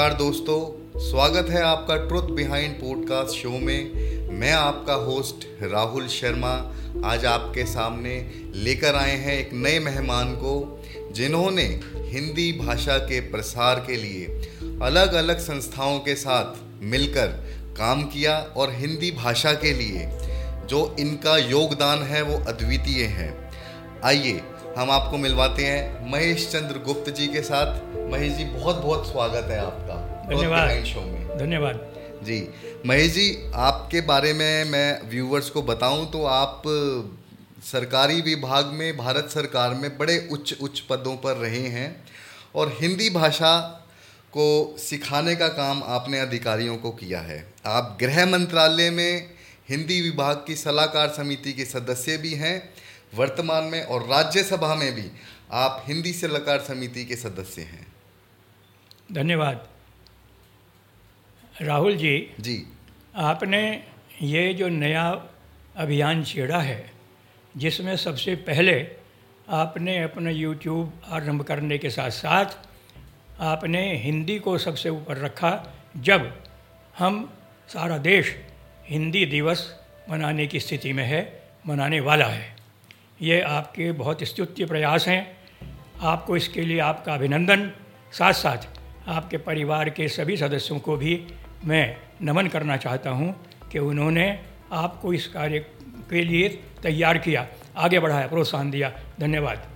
नमस्कार दोस्तों, स्वागत है आपका ट्रुथ बिहाइंड पॉडकास्ट शो में। मैं आपका होस्ट राहुल शर्मा आज आपके सामने लेकर आए हैं एक नए मेहमान को, जिन्होंने हिंदी भाषा के प्रसार के लिए अलग अलग संस्थाओं के साथ मिलकर काम किया और हिंदी भाषा के लिए जो इनका योगदान है वो अद्वितीय है। आइए हम आपको मिलवाते हैं महेश चंद्र गुप्त जी के साथ। महेश जी बहुत बहुत स्वागत है आपका। धन्यवाद। शो में। धन्यवाद। जी महेश जी आपके बारे में मैं व्यूवर्स को बताऊँ तो आप सरकारी विभाग में भारत सरकार में बड़े उच्च उच्च पदों पर रहे हैं और हिंदी भाषा को सिखाने का काम आपने अधिकारियों को किया है। आप गृह मंत्रालय में हिंदी विभाग की सलाहकार समिति के सदस्य भी हैं वर्तमान में और राज्यसभा में भी आप हिंदी सलाहकार समिति के सदस्य हैं। धन्यवाद। राहुल जी जी। आपने ये जो नया अभियान छेड़ा है जिसमें सबसे पहले आपने अपना यूट्यूब आरंभ करने के साथ साथ आपने हिंदी को सबसे ऊपर रखा जब हम सारा देश हिंदी दिवस मनाने की स्थिति में है मनाने वाला है। ये आपके बहुत स्तुत्य प्रयास हैं। आपको इसके लिए आपका अभिनंदन। साथ साथ आपके परिवार के सभी सदस्यों को भी मैं नमन करना चाहता हूँ कि उन्होंने आपको इस कार्य के लिए तैयार किया, आगे बढ़ाया, प्रोत्साहन दिया। धन्यवाद।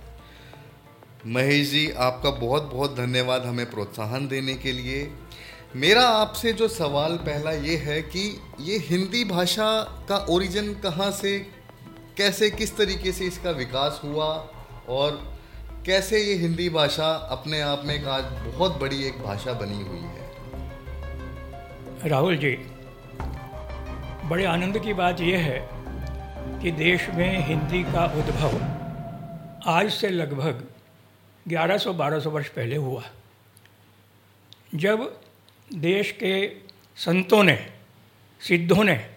महेश जी, आपका बहुत बहुत धन्यवाद हमें प्रोत्साहन देने के लिए। मेरा आपसे जो सवाल पहला ये है कि ये हिंदी भाषा का ओरिजिन कहाँ से कैसे, किस तरीके से इसका विकास हुआ और कैसे ये हिंदी भाषा अपने आप में एक आज बहुत बड़ी एक भाषा बनी हुई है? राहुल जी, बड़े आनंद की बात यह है कि देश में हिंदी का उद्भव आज से लगभग 1100-1200 वर्ष पहले हुआ। जब देश के संतों ने, सिद्धों ने,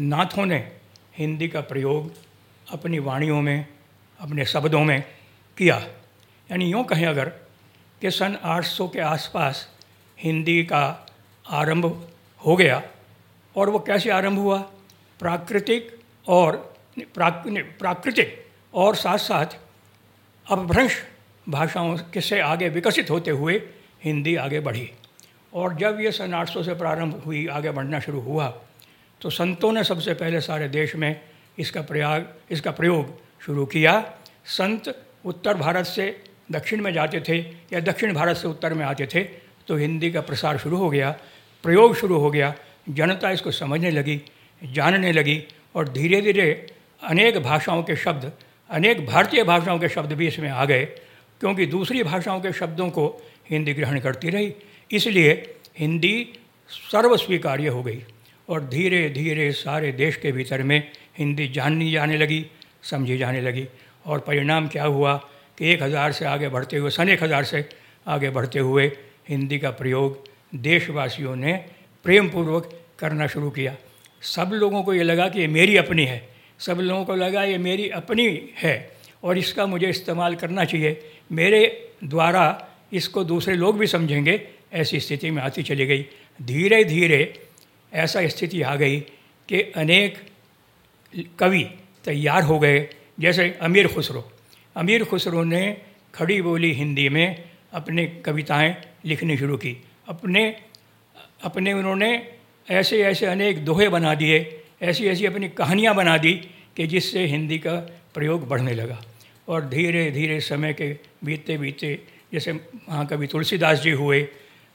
नाथों ने हिंदी का प्रयोग अपनी वाणियों में, अपने शब्दों में किया। यानी यूँ कहें अगर कि सन 800 के आसपास हिंदी का आरंभ हो गया और वो कैसे आरंभ हुआ? प्राकृतिक और प्राकृतिक और साथ साथ अपभ्रंश भाषाओं के से आगे विकसित होते हुए हिंदी आगे बढ़ी। और जब ये सन 800 से प्रारंभ हुई, आगे बढ़ना शुरू हुआ तो संतों ने सबसे पहले सारे देश में इसका प्रयाग, इसका प्रयोग शुरू किया। संत उत्तर भारत से दक्षिण में जाते थे या दक्षिण भारत से उत्तर में आते थे तो हिंदी का प्रसार शुरू हो गया, प्रयोग शुरू हो गया। जनता इसको समझने लगी, जानने लगी और धीरे धीरे अनेक भाषाओं के शब्द, अनेक भारतीय भाषाओं के शब्द भी इसमें आ गए, क्योंकि दूसरी भाषाओं के शब्दों को हिंदी ग्रहण करती रही। इसलिए हिंदी सर्वस्वीकार्य हो गई और धीरे धीरे सारे देश के भीतर में हिंदी जाननी जाने लगी, समझी जाने लगी। और परिणाम क्या हुआ कि एक हज़ार से आगे बढ़ते हुए, सन एक हज़ार से आगे बढ़ते हुए हिंदी का प्रयोग देशवासियों ने प्रेम पूर्वक करना शुरू किया। सब लोगों को ये लगा कि ये मेरी अपनी है। सब लोगों को लगा ये मेरी अपनी है और इसका मुझे इस्तेमाल करना चाहिए। मेरे द्वारा इसको दूसरे लोग भी समझेंगे। ऐसी स्थिति में आती चली गई। धीरे धीरे ऐसा स्थिति आ गई कि अनेक कवि तैयार हो गए, जैसे अमीर खुसरो। अमीर खुसरो ने खड़ी बोली हिंदी में अपने कविताएँ लिखनी शुरू की। अपने अपने उन्होंने ऐसे ऐसे अनेक दोहे बना दिए, ऐसी ऐसी अपनी कहानियाँ बना दी कि जिससे हिंदी का प्रयोग बढ़ने लगा। और धीरे धीरे समय के बीतते बीतते जैसे महाकवि तुलसीदास जी हुए,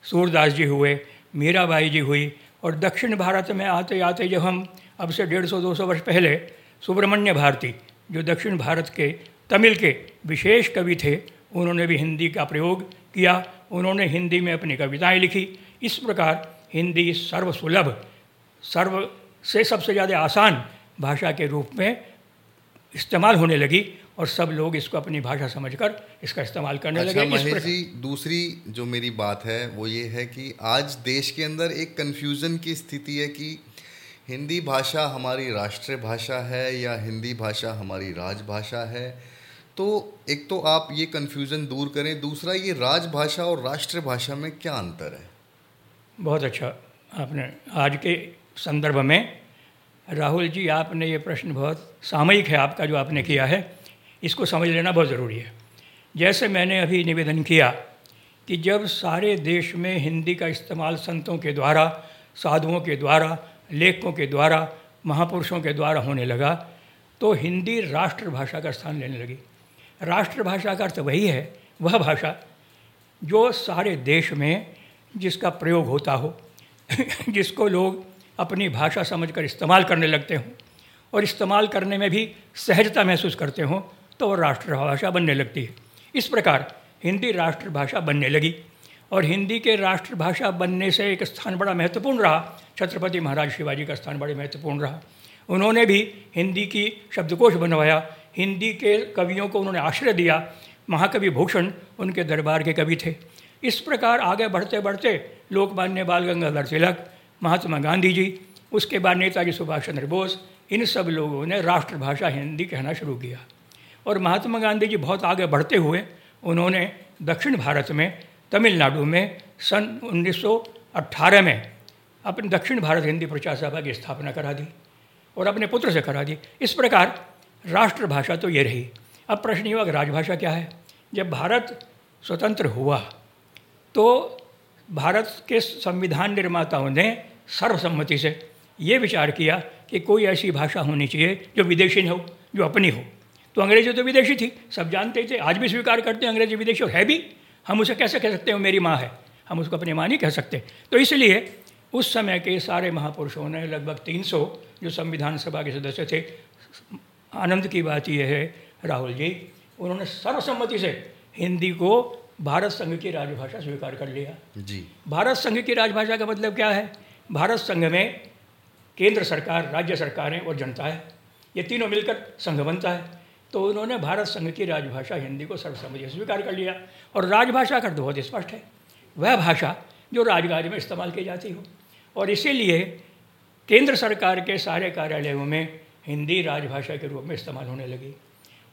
सूरदास जी हुए, मीराबाई जी हुई, और दक्षिण भारत में आते आते जब हम अब से डेढ़ सौ दो सौ वर्ष पहले सुब्रमण्य भारती जो दक्षिण भारत के तमिल के विशेष कवि थे उन्होंने भी हिंदी का प्रयोग किया। उन्होंने हिंदी में अपनी कविताएँ लिखी। इस प्रकार हिंदी सर्वसुलभ सर्व से सबसे ज़्यादा आसान भाषा के रूप में इस्तेमाल होने लगी और सब लोग इसको अपनी भाषा समझकर इसका इस्तेमाल करने अच्छा, लगे। महेश जी दूसरी जो मेरी बात है वो ये है कि आज देश के अंदर एक कन्फ्यूज़न की स्थिति है कि हिंदी भाषा हमारी राष्ट्रीय भाषा है या हिंदी भाषा हमारी राजभाषा है? तो एक तो आप ये कन्फ्यूज़न दूर करें, दूसरा ये राजभाषा और राष्ट्रभाषा में क्या अंतर है? बहुत अच्छा। आपने, आज के संदर्भ में राहुल जी, आपने ये प्रश्न बहुत सामयिक है आपका जो आपने किया है। इसको समझ लेना बहुत ज़रूरी है। जैसे मैंने अभी निवेदन किया कि जब सारे देश में हिंदी का इस्तेमाल संतों के द्वारा, साधुओं के द्वारा लेखकों के द्वारा, महापुरुषों के द्वारा होने लगा तो हिंदी राष्ट्रभाषा का स्थान लेने लगी। राष्ट्रभाषा का अर्थ वही है, वह भाषा जो सारे देश में जिसका प्रयोग होता हो, जिसको लोग अपनी भाषा समझकर इस्तेमाल करने लगते हों, और इस्तेमाल करने में भी सहजता महसूस करते हों तो वह राष्ट्रभाषा बनने लगती है। इस प्रकार हिंदी राष्ट्रभाषा बनने लगी। और हिंदी के राष्ट्रभाषा बनने से एक स्थान बड़ा महत्वपूर्ण रहा। छत्रपति महाराज शिवाजी का स्थान बड़े महत्वपूर्ण रहा। उन्होंने भी हिंदी की शब्दकोश बनवाया। हिंदी के कवियों को उन्होंने आश्रय दिया। महाकवि भूषण उनके दरबार के कवि थे। इस प्रकार आगे बढ़ते बढ़ते लोकमान्य बाल गंगाधर तिलक, महात्मा गांधी जी, उसके बाद नेताजी सुभाष चंद्र बोस, इन सब लोगों ने राष्ट्रभाषा हिंदी कहना शुरू किया। और महात्मा गांधी जी बहुत आगे बढ़ते हुए उन्होंने दक्षिण भारत में तमिलनाडु में सन 1918 में अपने दक्षिण भारत हिंदी प्रचार सभा की स्थापना करा दी और अपने पुत्र से करा दी। इस प्रकार राष्ट्रभाषा तो ये रही। अब प्रश्न ये हुआ कि राजभाषा क्या है? जब भारत स्वतंत्र हुआ तो भारत के संविधान निर्माताओं ने सर्वसम्मति से ये विचार किया कि कोई ऐसी भाषा होनी चाहिए जो विदेशी हो, जो अपनी हो। तो अंग्रेज़ी तो विदेशी थी, सब जानते थे, आज भी स्वीकार करते हैं, अंग्रेज़ी विदेशी और है भी। हम उसे कैसे कह सकते हैं मेरी माँ है हम उसको अपनी माँ नहीं कह सकते। तो इसलिए उस समय के सारे महापुरुषों ने लगभग 300 जो संविधान सभा के सदस्य थे आनंद की बात यह है राहुल जी उन्होंने सर्वसम्मति से हिंदी को भारत संघ की राजभाषा स्वीकार कर लिया। जी। भारत संघ की राजभाषा का मतलब क्या है? भारत संघ में केंद्र सरकार राज्य सरकारें और जनता है। ये तीनों मिलकर संघ बनता है। तो उन्होंने भारत संघ की राजभाषा हिंदी को सर्वसम्मति स्वीकार कर लिया। और राजभाषा का तो बहुत स्पष्ट है। वह भाषा जो राजकाज में इस्तेमाल की जाती हो। और इसीलिए केंद्र सरकार के सारे कार्यालयों में हिंदी राजभाषा के रूप में इस्तेमाल होने लगी।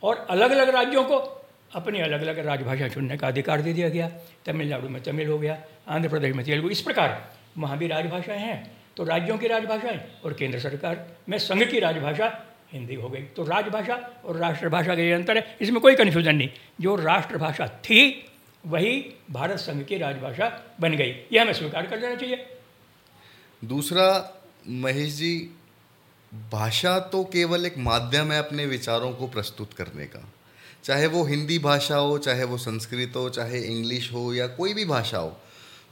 और अलग अलग राज्यों को अपनी अलग अलग राजभाषा चुनने का अधिकार दे दिया गया। तमिलनाडु में तमिल हो गया, आंध्र प्रदेश में तेलुगु, इस प्रकार वहाँ भी राजभाषाएँ हैं। तो राज्यों की राजभाषाएँ और केंद्र सरकार में संघ की राजभाषा हिंदी हो गई। तो राजभाषा और राष्ट्रभाषा का ये अंतर है, इसमें कोई कन्फ्यूज़न नहीं। जो राष्ट्रभाषा थी, वही भारत संघ की राजभाषा बन गई। यह हमें स्वीकार कर देना चाहिए। दूसरा, महेश जी, भाषा तो केवल एक माध्यम है अपने विचारों को प्रस्तुत करने का। चाहे वो हिंदी भाषा हो, चाहे वो संस्कृत हो, चाहे इंग्लिश हो या कोई भी भाषा हो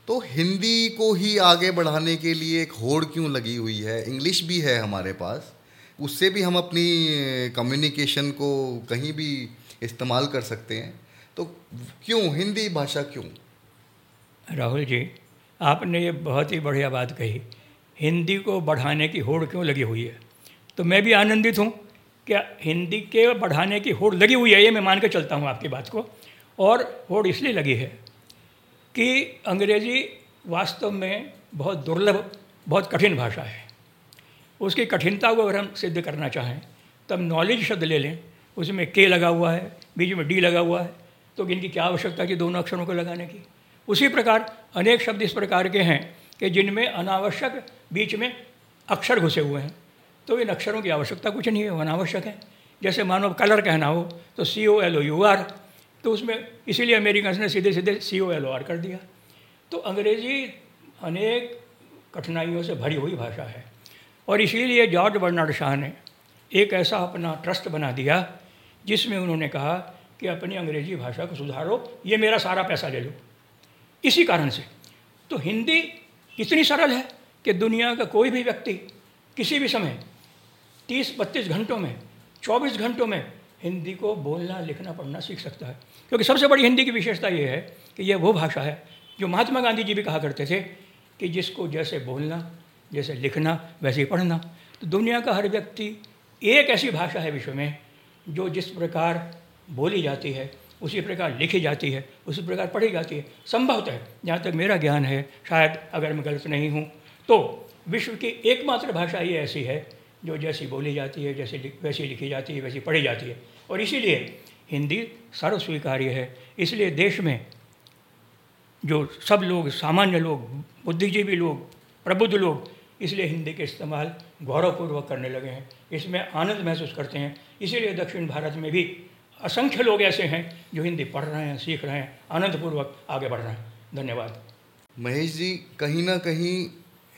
तो हिंदी को ही आगे बढ़ाने के लिए एक होड़ क्यों लगी हुई है? इंग्लिश भी है हमारे पास। उससे भी हम अपनी कम्युनिकेशन को कहीं भी इस्तेमाल कर सकते हैं। तो क्यों, हिंदी भाषा क्यों? राहुल जी, आपने ये बहुत ही बढ़िया बात कही। हिंदी को बढ़ाने की होड़ क्यों लगी हुई है? तो मैं भी आनंदित हूँ क्या हिंदी के बढ़ाने की होड़ लगी हुई है, ये मैं मान के चलता हूँ आपकी बात को। और होड़ इसलिए लगी है कि अंग्रेज़ी वास्तव में बहुत दुर्लभ, बहुत कठिन भाषा है। उसकी कठिनता को अगर हम सिद्ध करना चाहें, तब नॉलेज शब्द ले लें। उसमें के लगा हुआ है, बीच में डी लगा हुआ है। तो इनकी क्या आवश्यकता थी दोनों अक्षरों को लगाने की? उसी प्रकार अनेक शब्द इस प्रकार के हैं कि जिनमें अनावश्यक बीच में अक्षर घुसे हुए हैं। तो इन अक्षरों की आवश्यकता कुछ नहीं है, वो अनावश्यक है। जैसे मानो कलर कहना हो तो C O L O U R तो उसमें इसीलिए अमेरिकन ने सीधे सीधे सी ओ एल ओ आर कर दिया। तो अंग्रेज़ी अनेक कठिनाइयों से भरी हुई भाषा है। और इसीलिए जॉर्ज बर्नार्ड शाह ने एक ऐसा अपना ट्रस्ट बना दिया, जिसमें उन्होंने कहा कि अपनी अंग्रेज़ी भाषा को सुधारो, ये मेरा सारा पैसा ले लो। इसी कारण से। तो हिंदी इतनी सरल है कि दुनिया का कोई भी व्यक्ति किसी भी समय तीस बत्तीस घंटों में, चौबीस घंटों में हिंदी को बोलना, लिखना, पढ़ना सीख सकता है। क्योंकि सबसे बड़ी हिंदी की विशेषता ये है कि यह वो भाषा है जो महात्मा गांधी जी भी कहा करते थे कि जिसको जैसे बोलना जैसे लिखना, वैसे ही पढ़ना। तो दुनिया का हर व्यक्ति एक ऐसी भाषा है विश्व में, जो जिस प्रकार बोली जाती है, उसी प्रकार लिखी जाती है, उसी प्रकार पढ़ी जाती है। संभवतः है जहाँ तक मेरा ज्ञान है, शायद अगर मैं गलत नहीं हूँ तो विश्व की एकमात्र भाषा ये ऐसी है, जो जैसी बोली जाती है, जैसी वैसी लिखी जाती है, वैसी पढ़ी जाती है। और इसीलिए हिंदी सर्वस्वीकार्य है। इसलिए देश में जो सब लोग, सामान्य लोग, बुद्धिजीवी लोग, प्रबुद्ध लोग इसलिए हिंदी के इस्तेमाल गौरवपूर्वक करने लगे हैं, इसमें आनंद महसूस करते हैं। इसीलिए दक्षिण भारत में भी असंख्य लोग ऐसे हैं जो हिंदी पढ़ रहे हैं, सीख रहे हैं, आनंदपूर्वक आगे बढ़ रहे हैं। धन्यवाद। महेश जी, कहीं ना कहीं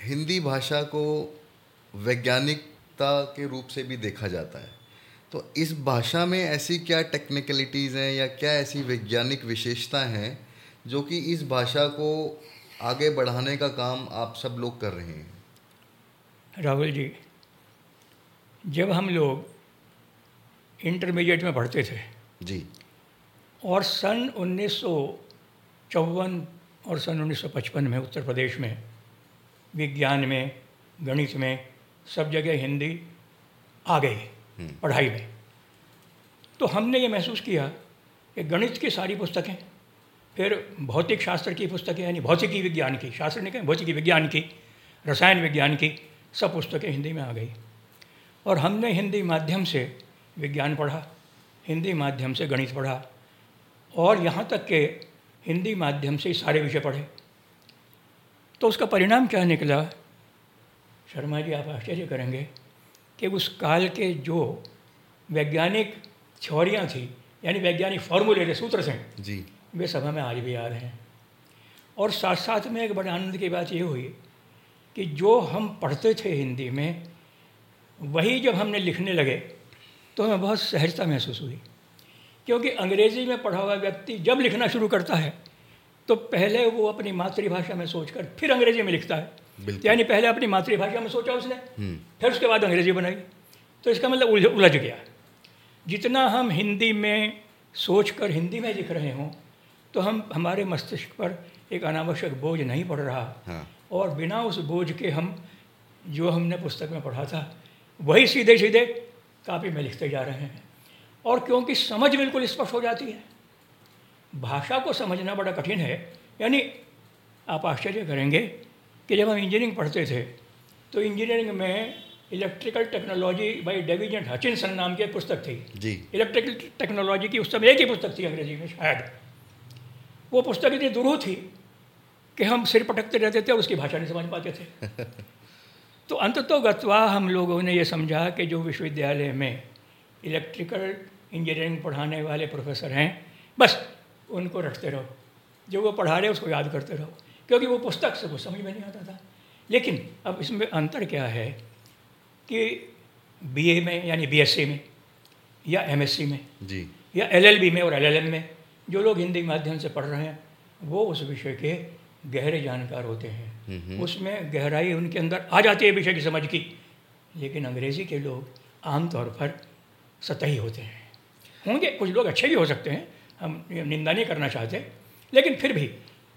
हिंदी भाषा को वैज्ञानिकता के रूप से भी देखा जाता है। तो इस भाषा में ऐसी क्या टेक्निकलिटीज़ हैं या क्या ऐसी वैज्ञानिक विशेषता हैं जो कि इस भाषा को आगे बढ़ाने का काम आप सब लोग कर रहे हैं? राहुल जी जब हम लोग इंटरमीडिएट में पढ़ते थे जी और सन उन्नीस सौ चौवन और सन 1955 में उत्तर प्रदेश में विज्ञान में गणित में सब जगह हिंदी आ गई हम्म। पढ़ाई में तो हमने ये महसूस किया कि गणित की सारी पुस्तकें फिर भौतिक शास्त्र की पुस्तकें यानी भौतिकी विज्ञान की शास्त्र नहीं कहें भौतिकी विज्ञान की रसायन विज्ञान की सब पुस्तकें हिंदी में आ गई। और हमने हिंदी माध्यम से विज्ञान पढ़ा हिंदी माध्यम से गणित पढ़ा और यहाँ तक के हिंदी माध्यम से सारे विषय पढ़े। तो उसका परिणाम क्या निकला? शर्मा जी आप आश्चर्य करेंगे कि उस काल के जो वैज्ञानिक थ्योरियाँ थी यानी वैज्ञानिक फॉर्मूले थे सूत्र से जी। वे सब हमें आज भी याद हैं। और साथ साथ में एक बड़े आनंद की बात ये हुई कि जो हम पढ़ते थे हिंदी में वही जब हमने लिखने लगे तो हमें बहुत सहजता महसूस हुई। क्योंकि अंग्रेज़ी में पढ़ा हुआ व्यक्ति जब लिखना शुरू करता है तो पहले वो अपनी मातृभाषा में सोचकर फिर अंग्रेज़ी में लिखता है। यानी पहले अपनी मातृभाषा में सोचा उसने हम्म। फिर उसके बाद अंग्रेज़ी बनाई। तो इसका मतलब उलझ उलझ गया। जितना हम हिंदी में सोच कर हिंदी में लिख रहे हों तो हम हमारे मस्तिष्क पर एक अनावश्यक बोझ नहीं पड़ रहा। हाँ। और बिना उस बोझ के हम जो हमने पुस्तक में पढ़ा था वही सीधे सीधे कापी में लिखते जा रहे हैं। और क्योंकि समझ बिल्कुल स्पष्ट हो जाती है भाषा को समझना बड़ा कठिन है। यानी आप आश्चर्य करेंगे कि जब हम इंजीनियरिंग पढ़ते थे तो इंजीनियरिंग में electrical technology by division Hutchinson नाम की एक पुस्तक थी। जी। इलेक्ट्रिकल टेक्नोलॉजी की उस समय एक ही पुस्तक थी अंग्रेज़ी में शायद। वो पुस्तक इतनी दुरू थी कि हम सिर पटकते रहते थे उसकी भाषा नहीं समझ पाते थे। तो अंततः गत्वा हम लोगों ने ये समझा कि जो विश्वविद्यालय में इलेक्ट्रिकल इंजीनियरिंग पढ़ाने वाले प्रोफेसर हैं बस उनको रखते रहो। जो वो पढ़ा रहे उसको याद करते रहो क्योंकि वो पुस्तक से कुछ समझ में नहीं आता था। लेकिन अब इसमें अंतर क्या है कि बीए में यानी बीएससी में या एमएससी में जी। या एलएलबी में और एलएलएम में जो लोग हिंदी माध्यम से पढ़ रहे हैं वो उस विषय के गहरे जानकार होते हैं। उसमें गहराई उनके अंदर आ जाती है विषय की समझ की। लेकिन अंग्रेज़ी के लोग आमतौर पर सतही होते हैं। होंगे कुछ लोग अच्छे भी हो सकते हैं हम निंदा नहीं करना चाहते लेकिन फिर भी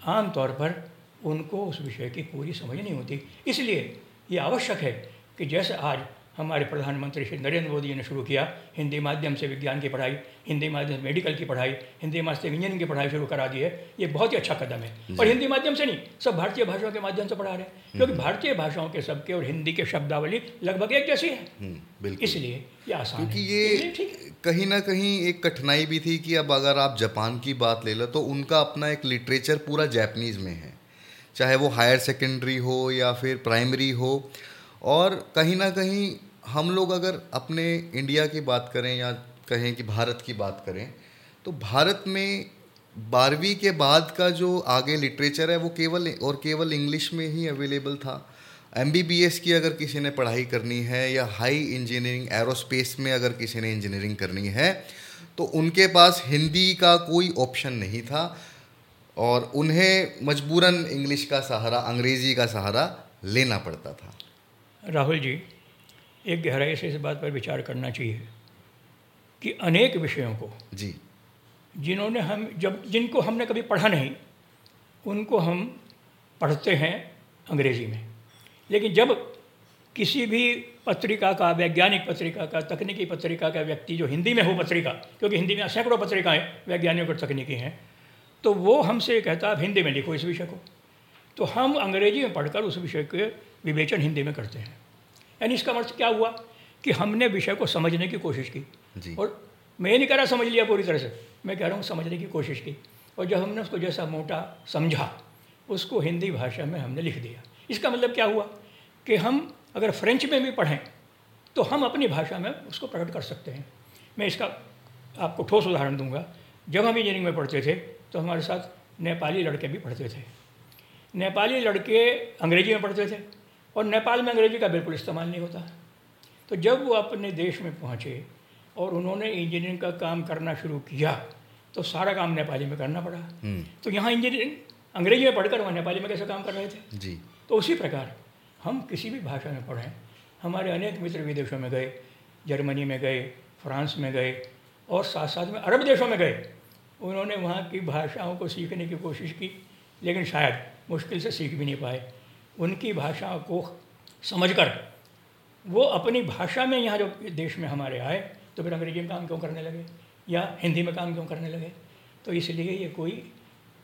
आम तौर पर उनको उस विषय की पूरी समझ नहीं होती। इसलिए ये आवश्यक है कि जैसे आज हमारे प्रधानमंत्री श्री नरेंद्र मोदी जी ने शुरू किया। हिंदी माध्यम से विज्ञान की पढ़ाई हिंदी माध्यम से मेडिकल की पढ़ाई हिंदी माध्यम से इंजीनियरिंग की पढ़ाई शुरू करा दी है। ये बहुत ही अच्छा कदम है। और हिंदी माध्यम से नहीं सब भारतीय भाषाओं के माध्यम से पढ़ा रहे हैं। क्योंकि भारतीय भाषाओं के सबके और हिंदी के शब्दावली लगभग एक जैसी है। हम्म, बिल्कुल। इसलिए ये आसान क्योंकि ये है। कहीं ना कहीं एक कठिनाई भी थी कि अब अगर आप जापान की बात ले लो तो उनका अपना एक लिटरेचर पूरा जैपनीज में है। चाहे वो हायर सेकेंडरी हो या फिर प्राइमरी हो और कहीं ना कहीं हम लोग अगर अपने इंडिया की बात करें या कहें कि भारत की बात करें तो भारत में बारहवीं के बाद का जो आगे लिटरेचर है, वो केवल और केवल इंग्लिश में ही अवेलेबल था। एमबीबीएस की अगर किसी ने पढ़ाई करनी है या हाई इंजीनियरिंग एरोस्पेस में अगर किसी ने इंजीनियरिंग करनी है तो उनके पास हिंदी का कोई ऑप्शन नहीं था और उन्हें मजबूरन इंग्लिश का सहारा, अंग्रेज़ी का सहारा लेना पड़ता था। राहुल जी एक गहराई से इस बात पर विचार करना चाहिए कि अनेक विषयों को जी। जिन्होंने हम जब जिनको हमने कभी पढ़ा नहीं उनको हम पढ़ते हैं अंग्रेज़ी में। लेकिन जब किसी भी पत्रिका का वैज्ञानिक पत्रिका का तकनीकी पत्रिका का व्यक्ति जो हिंदी में हो पत्रिका क्योंकि हिंदी में सैकड़ों पत्रिकाएँ वैज्ञानिक और तकनीकी हैं तो वो हमसे कहता है आप हिंदी में लिखो इस विषय को। तो हम अंग्रेज़ी में पढ़कर उस विषय के विवेचन हिंदी में करते हैं। यानी इसका अर्थ क्या हुआ? कि हमने विषय को समझने की कोशिश की। जी। और मैं ये नहीं कह रहा समझ लिया पूरी तरह से। मैं कह रहा हूँ समझने की कोशिश की। और जब हमने उसको जैसा मोटा समझा उसको हिंदी भाषा में हमने लिख दिया। इसका मतलब क्या हुआ? कि हम अगर फ्रेंच में भी पढ़ें तो हम अपनी भाषा में उसको प्रकट कर सकते हैं। मैं इसका आपको ठोस उदाहरण दूँगा। जब हम इंजीनियरिंग में पढ़ते थे तो हमारे साथ नेपाली लड़के भी पढ़ते थे। नेपाली लड़के अंग्रेज़ी में पढ़ते थे। और नेपाल में अंग्रेज़ी का बिल्कुल इस्तेमाल नहीं होता। तो जब वो अपने देश में पहुँचे और उन्होंने इंजीनियरिंग का काम करना शुरू किया तो सारा काम नेपाली में करना पड़ा। हम्म, तो यहाँ इंजीनियरिंग अंग्रेज़ी में पढ़कर वहाँ नेपाली में कैसे काम कर रहे थे? जी। तो उसी प्रकार हम किसी भी भाषा में पढ़ें हमारे अनेक मित्र विदेशों में गए जर्मनी में गए फ्रांस में गए और साथ साथ में अरब देशों में गए। उन्होंने वहाँ की भाषाओं को सीखने की कोशिश की लेकिन शायद मुश्किल से सीख भी नहीं पाए। उनकी भाषाओं को समझकर, वो अपनी भाषा में यहाँ जो देश में हमारे आए तो फिर अंग्रेज़ी में काम क्यों करने लगे? या हिंदी में काम क्यों करने लगे? तो इसलिए ये कोई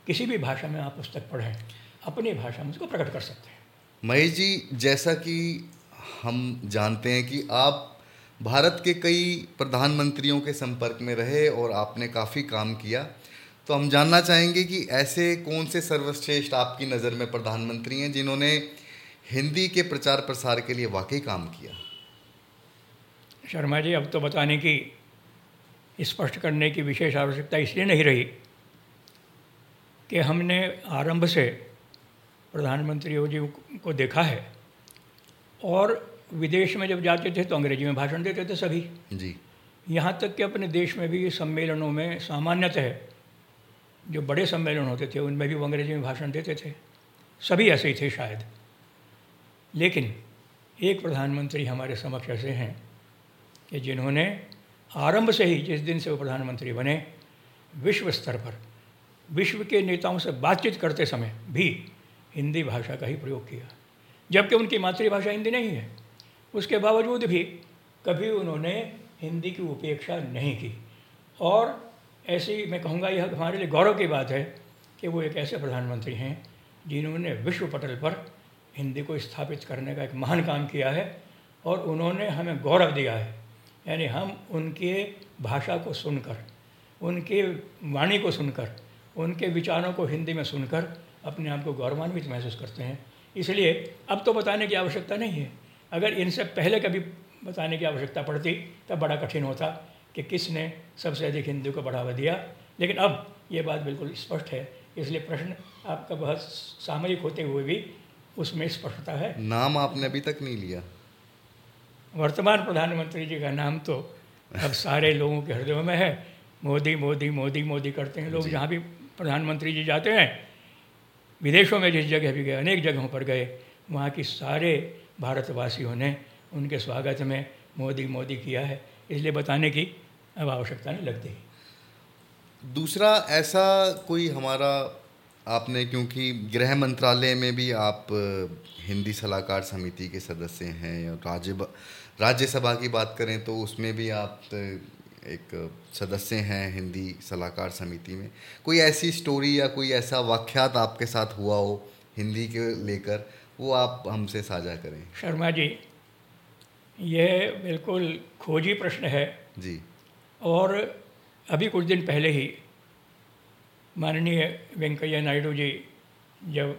किसी भी भाषा में आप पुस्तक पढ़ें, अपनी भाषा में उसको प्रकट कर सकते हैं। महेश जी, जैसा कि हम जानते हैं कि आप भारत के कई प्रधानमंत्रियों के संपर्क में रहे और आपने काफ़ी काम किया तो हम जानना चाहेंगे कि ऐसे कौन से सर्वश्रेष्ठ आपकी नज़र में प्रधानमंत्री हैं जिन्होंने हिंदी के प्रचार प्रसार के लिए वाकई काम किया? शर्मा जी अब तो बताने की स्पष्ट करने की विशेष आवश्यकता इसलिए नहीं रही कि हमने आरंभ से प्रधानमंत्रियों जी को देखा है और विदेश में जब जाते थे तो अंग्रेज़ी में भाषण देते थे सभी। जी। यहाँ तक कि अपने देश में भी सम्मेलनों में सामान्यतः जो बड़े सम्मेलन होते थे, उनमें भी वो अंग्रेज़ी में भाषण देते थे। सभी ऐसे ही थे शायद। लेकिन एक प्रधानमंत्री हमारे समक्ष ऐसे हैं कि जिन्होंने आरंभ से ही जिस दिन से वो प्रधानमंत्री बने, विश्व स्तर पर, विश्व के नेताओं से बातचीत करते समय भी हिंदी भाषा का ही प्रयोग किया। जबकि उनकी मातृभाषा हिंदी नहीं है। उसके बावजूद भी कभी उन्होंने हिंदी की उपेक्षा नहीं की। और ऐसी मैं कहूँगा, यह हमारे लिए गौरव की बात है कि वो एक ऐसे प्रधानमंत्री हैं जिन्होंने विश्व पटल पर हिंदी को स्थापित करने का एक महान काम किया है और उन्होंने हमें गौरव दिया है। यानी हम उनके भाषा को सुनकर, उनके वाणी को सुनकर, उनके विचारों को हिंदी में सुनकर अपने आप को गौरवान्वित महसूस करते हैं। इसलिए अब तो बताने की आवश्यकता नहीं है। अगर इनसे पहले कभी बताने की आवश्यकता पड़ती, तब बड़ा कठिन होता। कि किसने सबसे अधिक हिंदू को बढ़ावा दिया। लेकिन अब ये बात बिल्कुल स्पष्ट है इसलिए प्रश्न आपका बहुत सामयिक होते हुए भी उसमें स्पष्टता है। नाम आपने अभी तक नहीं लिया। वर्तमान प्रधानमंत्री जी का नाम तो अब सारे लोगों के हृदयों में है। मोदी मोदी मोदी मोदी करते हैं। लोग जहाँ भी प्रधानमंत्री जी जाते हैं विदेशों में जिस जगह भी गए अनेक जगहों पर गए वहाँ की सारे भारतवासियों ने उनके स्वागत में मोदी मोदी किया है। इसलिए बताने की अब आवश्यकता नहीं लगती। दूसरा ऐसा कोई हमारा आपने क्योंकि गृह मंत्रालय में भी आप हिंदी सलाहकार समिति के सदस्य हैं और राज्य राज्यसभा की बात करें तो उसमें भी आप एक सदस्य हैं हिंदी सलाहकार समिति में। कोई ऐसी स्टोरी या कोई ऐसा वाक्यात आपके साथ हुआ हो हिंदी के लेकर वो आप हमसे साझा करें। शर्मा जी यह बिल्कुल खोजी प्रश्न है। जी। और अभी कुछ दिन पहले ही माननीय वेंकैया नायडू जी जब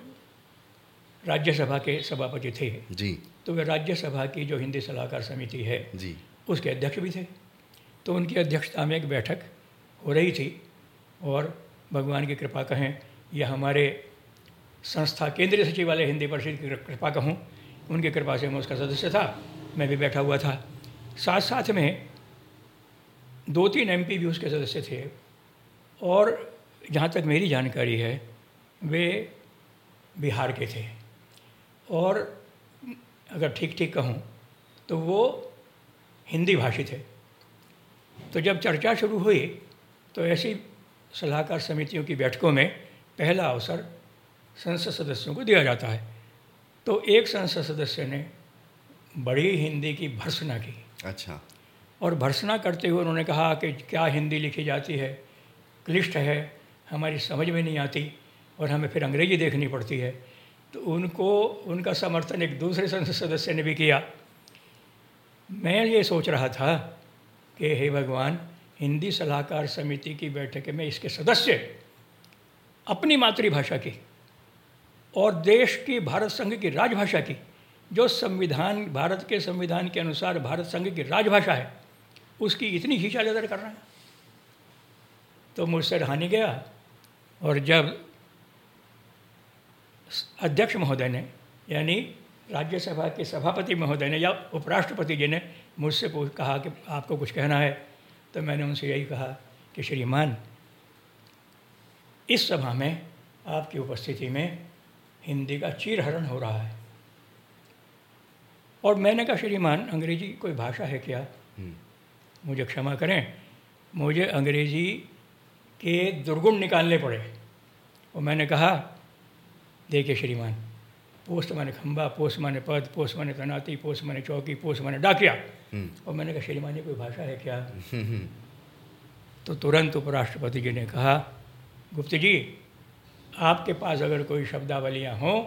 राज्यसभा के सभापति थे जी। तो वे राज्यसभा की जो हिंदी सलाहकार समिति है जी। उसके अध्यक्ष भी थे। तो उनकी अध्यक्षता में एक बैठक हो रही थी और भगवान की कृपा कहें या हमारे संस्था केंद्रीय सचिवालय हिंदी परिषद की कृपा कहूँ उनकी कृपा से मैं उसका सदस्य था मैं भी बैठा हुआ था। साथ साथ में दो तीन एमपी भी उसके सदस्य थे। और जहाँ तक मेरी जानकारी है, वे बिहार के थे। और अगर ठीक ठीक कहूँ तो वो हिंदी भाषी थे। तो जब चर्चा शुरू हुई तो ऐसी सलाहकार समितियों की बैठकों में पहला अवसर संसद सदस्यों को दिया जाता है। तो एक संसद सदस्य ने बड़ी हिंदी की भर्सना की। अच्छा। और भर्सना करते हुए उन्होंने कहा कि क्या हिंदी लिखी जाती है? क्लिष्ट है, हमारी समझ में नहीं आती और हमें फिर अंग्रेज़ी देखनी पड़ती है। तो उनको, उनका समर्थन एक दूसरे संसद सदस्य ने भी किया। मैं ये सोच रहा था कि हे भगवान, हिंदी सलाहकार समिति की बैठक में इसके सदस्य अपनी मातृभाषा की और देश की भारत संघ की राजभाषा की, जो संविधान, भारत के संविधान के अनुसार भारत संघ की राजभाषा है उसकी इतनी खींचाजादर कर रहे हैं। तो मुझसे रहानी गया और जब अध्यक्ष महोदय ने, यानी राज्यसभा के सभापति महोदय ने या उपराष्ट्रपति जी ने मुझसे कहा कि आपको कुछ कहना है तो मैंने उनसे यही कहा कि श्रीमान, इस सभा में आपकी उपस्थिति में हिंदी का चीरहरण हो रहा है। और मैंने कहा, श्रीमान, अंग्रेज़ी कोई भाषा है क्या? हम्म। मुझे क्षमा करें मुझे अंग्रेज़ी के दुर्गुण निकालने पड़े। और मैंने कहा देखिए श्रीमान पोस्ट माने खंबा पोस्ट माने पद पोस्ट माने तनाती पोस्ट माने चौकी पोस्ट माने डाकिया। हम्म। और मैंने कहा श्रीमान ये कोई भाषा है क्या? तो तुरंत उपराष्ट्रपति जी ने कहा गुप्त जी आपके पास अगर कोई शब्दावलियाँ हों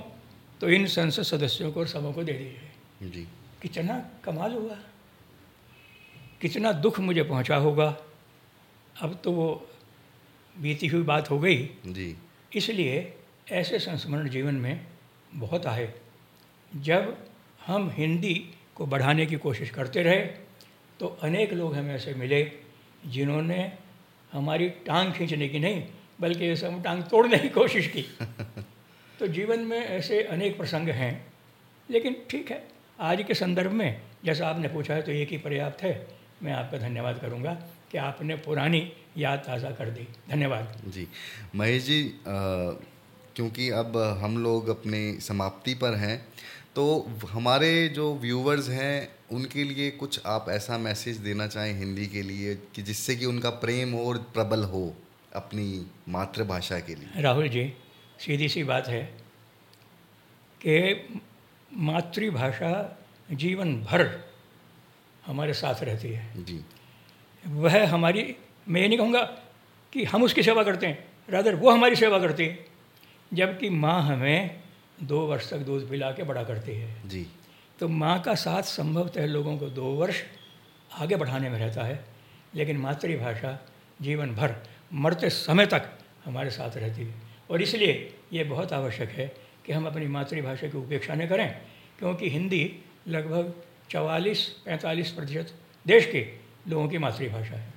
तो इन संसद सदस्यों को सबों को दे दीजिए। जी। कितना कमाल हुआ। कितना दुख मुझे पहुँचा होगा। अब तो वो बीती हुई बात हो गई। जी। इसलिए ऐसे संस्मरण जीवन में बहुत आए। जब हम हिंदी को बढ़ाने की कोशिश करते रहे तो अनेक लोग हमें ऐसे मिले जिन्होंने हमारी टांग खींचने की नहीं बल्कि ऐसे हम टांग तोड़ने की कोशिश की। तो जीवन में ऐसे अनेक प्रसंग हैं लेकिन ठीक है आज के संदर्भ में जैसा आपने पूछा है तो एक ही पर्याप्त है। मैं आपका धन्यवाद करूँगा कि आपने पुरानी याद ताज़ा कर दी। धन्यवाद। जी। महेश जी आ, क्योंकि अब हम लोग अपने समाप्ति पर हैं तो हमारे जो व्यूवर्स हैं उनके लिए कुछ आप ऐसा मैसेज देना चाहें हिंदी के लिए कि जिससे कि उनका प्रेम और प्रबल हो अपनी मातृभाषा के लिए? राहुल जी सीधी सी बात है कि मातृभाषा जीवन भर हमारे साथ रहती है। जी। वह हमारी मैं ये नहीं कहूँगा कि हम उसकी सेवा करते हैं रादर वो हमारी सेवा करती है जबकि माँ हमें दो वर्ष तक दूध पिला के बड़ा करती है। जी। तो माँ का साथ संभवतः लोगों को दो वर्ष आगे बढ़ाने में रहता है लेकिन मातृभाषा जीवन भर मरते समय तक हमारे साथ रहती है। और इसलिए ये बहुत आवश्यक है कि हम अपनी मातृभाषा की उपेक्षा न करें क्योंकि हिंदी लगभग चवालीस पैंतालीस प्रतिशत देश के लोगों की मातृभाषा है।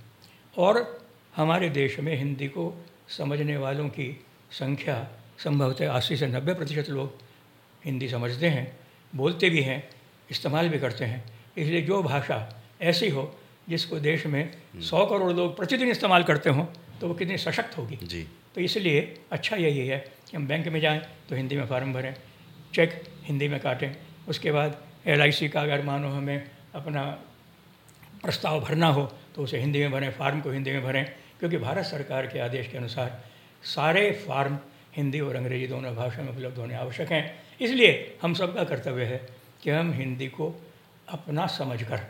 और हमारे देश में हिंदी को समझने वालों की संख्या संभवतः अस्सी से नब्बे प्रतिशत लोग हिंदी समझते हैं बोलते भी हैं इस्तेमाल भी करते हैं। इसलिए जो भाषा ऐसी हो जिसको देश में सौ करोड़ लोग प्रतिदिन इस्तेमाल करते हों तो वो कितनी सशक्त होगी। जी। तो इसलिए अच्छा यही है कि हम बैंक में जाएँ तो हिंदी में फार्म भरें चेक हिंदी में काटें उसके बाद एल का अगर मानो हमें अपना प्रस्ताव भरना हो तो उसे हिंदी में भरें फार्म को हिंदी में भरें क्योंकि भारत सरकार के आदेश के अनुसार सारे फार्म हिंदी और अंग्रेज़ी दोनों भाषा में उपलब्ध होने आवश्यक हैं। इसलिए हम सबका कर्तव्य है कि हम हिंदी को अपना समझकर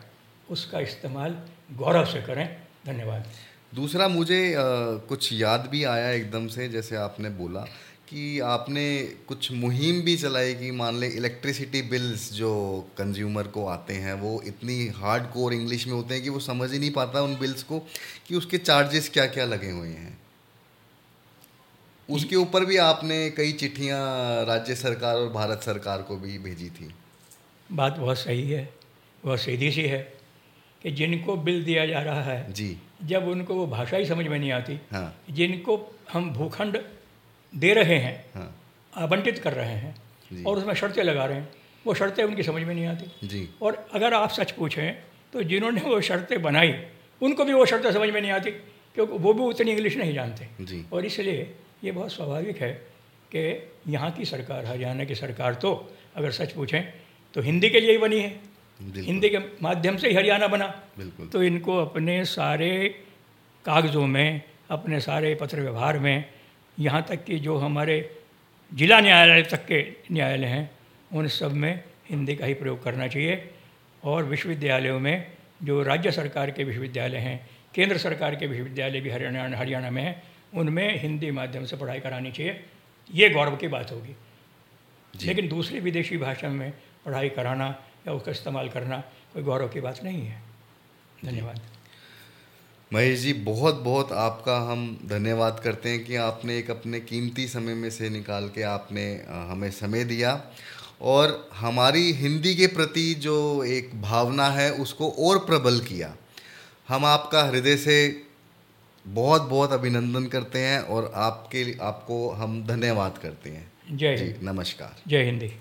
उसका इस्तेमाल गौरव से करें। धन्यवाद। दूसरा मुझे आ, कुछ याद भी आया एकदम से जैसे आपने बोला कि आपने कुछ मुहिम भी चलाई कि मान लें इलेक्ट्रिसिटी बिल्स जो कंज्यूमर को आते हैं वो इतनी हार्ड कोर इंग्लिश में होते हैं कि वो समझ ही नहीं पाता उन बिल्स को कि उसके चार्जेस क्या क्या लगे हुए हैं। उसके ऊपर भी आपने कई चिट्ठियाँ राज्य सरकार और भारत सरकार को भी भेजी थी। बात बहुत सही है बहुत सीधी सी है कि जिनको बिल दिया जा रहा है जी। जब उनको वो भाषा ही समझ में नहीं आती हाँ। जिनको हम भूखंड दे रहे हैं हाँ। आवंटित कर रहे हैं और उसमें शर्तें लगा रहे हैं। वो शर्तें उनकी समझ में नहीं आती। जी। और अगर आप सच पूछें तो जिन्होंने वो शर्तें बनाई उनको भी वो शर्तें समझ में नहीं आती क्योंकि वो भी उतनी इंग्लिश नहीं जानते। और इसलिए ये बहुत स्वाभाविक है कि यहाँ की सरकार हरियाणा की सरकार तो अगर सच पूछें तो हिंदी के लिए ही बनी है। हिंदी के माध्यम से ही हरियाणा बना। तो इनको अपने सारे कागज़ों में अपने सारे पत्र व्यवहार में यहाँ तक कि जो हमारे जिला न्यायालय तक के न्यायालय हैं उन सब में हिंदी का ही प्रयोग करना चाहिए। और विश्वविद्यालयों में जो राज्य सरकार के विश्वविद्यालय हैं केंद्र सरकार के विश्वविद्यालय भी हरियाणा हरियाणा में हैं उनमें हिंदी माध्यम से पढ़ाई करानी चाहिए। ये गौरव की बात होगी। लेकिन दूसरी विदेशी भाषा में पढ़ाई कराना या उसका इस्तेमाल करना कोई गौरव की बात नहीं है। धन्यवाद। महेश जी बहुत बहुत आपका हम धन्यवाद करते हैं कि आपने एक अपने कीमती समय में से निकाल के आपने हमें समय दिया। और हमारी हिंदी के प्रति जो एक भावना है उसको और प्रबल किया। हम आपका हृदय से बहुत बहुत अभिनंदन करते हैं और आपके आपको हम धन्यवाद करते हैं। जय जी नमस्कार। जय हिंदी।